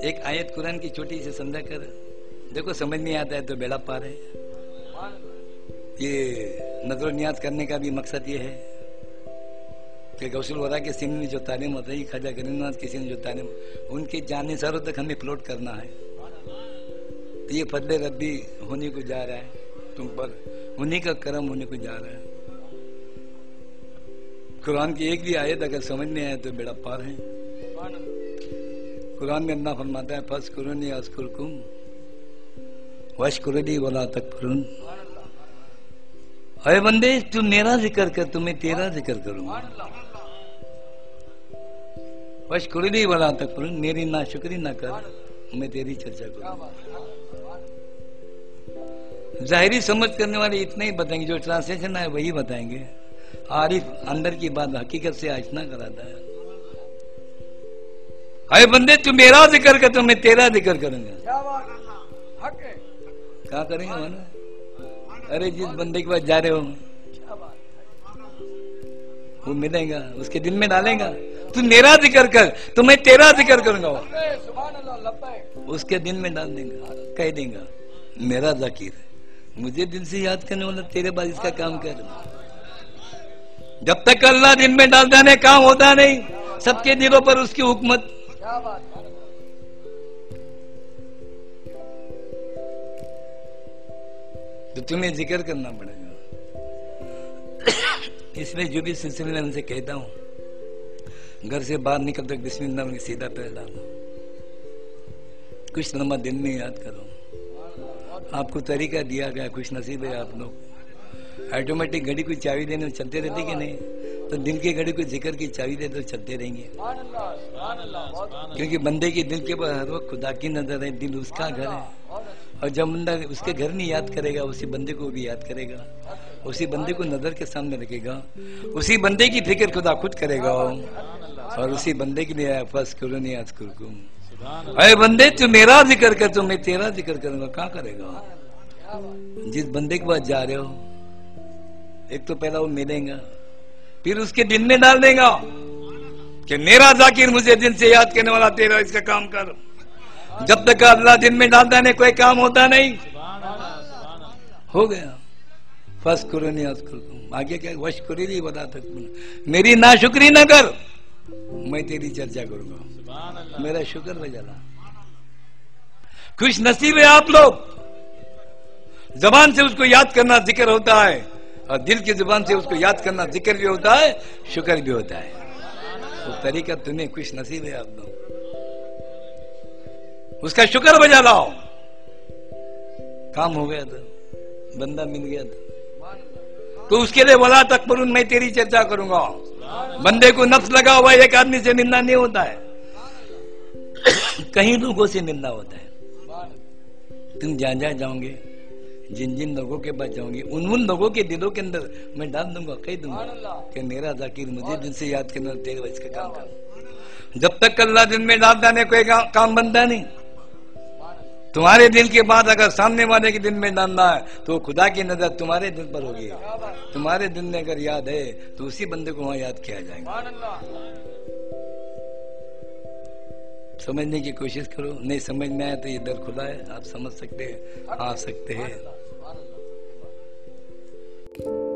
एक आयत कुरान की छोटी से समझा कर। देखो, समझ नहीं आता है तो बेड़ा पार है। ये नज़र नियाज करने का भी मकसद ये है कि गौसल वरा के सिंह में जो तालीम होता है खाजा गरीबनाथ के सिंह जो तालीम, उनके जाने सारों तक हमें फ्लोट करना है। तो ये फजले रद्दी होने को जा रहा है, तुम पर उन्हीं का कर्म होने को जा रहा है। कुरान की एक भी आयत अगर समझ में आए तो बेड़ा पार है। कुरान में अल्लाह फरमाता है फस कुरनी अस्कुरकुम वश कुरनी वाला तक फरुन अरे बंदे, तू मेरा ज़िक्र कर, तुम्हें तेरा ज़िक्र करूँगा वश कुरनी वाला तक फरुन मेरी ना शुक्री ना कर, मैं तेरी चर्चा करूँगा जाहिरी समझ करने वाले इतना ही बताएँगे, जो ट्रांसलेशन है वही बताएँगे। आरिफ अंदर की बात हकीकत से आज ना कराता है। अरे बंदे तू मेरा ज़िक्र कर तो मैं तेरा ज़िक्र करूँगा। क्या बात है? हक है। क्या करेंगे मानो? अरे जिस बंदे के पास जा रहे हो वो मिलेगा उसके दिल में डालेगा। तू मेरा ज़िक्र कर तो मैं तेरा ज़िक्र करूँगा। उसके दिल में डाल देगा कह देगा मेरा जाकिर मुझे दिल से याद करने वाला तेरे बाद इसका काम कर। जब तक अल्लाह दिल में डाल देने काम होता नहीं सबके दिलों पर उसकी हुकूमत। तो तुम्हें ज़िक्र करना पड़ेगा। इसमें जो भी सिलसिले में उनसे कहता हूँ, घर से बाहर निकल तक बिस्मिल्लाह में सीधा पैर डालो कुछ नमा दिन में याद करो। आपको तरीका दिया गया, कुछ नसीब है आप लोग। ऑटोमेटिक घड़ी को चाबी देने चलते रहते कि नहीं? तो दिल की घड़ी को ज़िक्र की चाबी दे तो चलते रहेंगे। क्योंकि बंदे के दिल के हर वक्त खुदा की नज़र है दिल उसका घर है। और जब बंदा उसके घर नहीं याद करेगा उसी बंदे को भी याद करेगा। उसी बंदे को नज़र के सामने रखेगा। उसी बंदे की फ़िक्र खुदा खुद करेगा। और उसी बंदे के लिए फ़र्स्ट करो नहीं आज कुरकुम अरे बंदे तू मेरा ज़िक्र कर तो मैं तेरा ज़िक्र करूँगा। क्या करेगा जिस बंदे के पास जा रहे हो एक तो पहला वो मिलेगा। फिर उसके दिन में डाल देगा कि मेरा जाकिर मुझे दिन से याद करने वाला, तेरा इसका काम कर। जब तक अल्लाह दिन में डालता नहीं कोई काम होता नहीं। हो गया। फ़र्स्ट करो नहीं आज करो आगे क्या, वश करो नहीं, बता तक मेरी ना शुक्री ना कर, मैं तेरी चर्चा करूँगा। मेरा शुक्र बजाना खुश नसीब है आप लोग। जबान से उसको याद करना ज़िक्र होता है। और दिल की ज़ुबान से उसको याद करना ज़िक्र भी होता है, शुक्र भी होता है। तो तरीका तुम्हें खुश नसीब है आप लोग उसका शुक्र बजा लाओ। काम हो गया था। बंदा मिल गया था। तो उसके लिए वला तक पर मैं तेरी चर्चा करूँगा। बंदे को नफ्स लगा हुआ एक आदमी से मिलना नहीं होता है। कहीं लोगों से मिलना होता है। तुम जहाँ जहाँ जाओगे जिन जिन लोगों के पास जाऊँगी उन उन लोगों के दिलों के अंदर मैं डाल दूँगा कह दूँगा कि मेरा जाकिर मुझे दिन से याद करना तेरे वजह का काम कर जब तक अल्लाह दिन में डाल जाने कोई काम बनता नहीं। तुम्हारे दिल के बाद अगर सामने वाले के दिल में डालना है तो खुदा की नज़र तुम्हारे दिल पर होगी। तुम्हारे दिल में अगर याद है तो उसी बंदे को वहाँ याद किया जाएगा। समझने की कोशिश करो। नहीं समझ में आया तो ये दर खुला है। आप समझ सकते हैं आ सकते हैं। Thank you.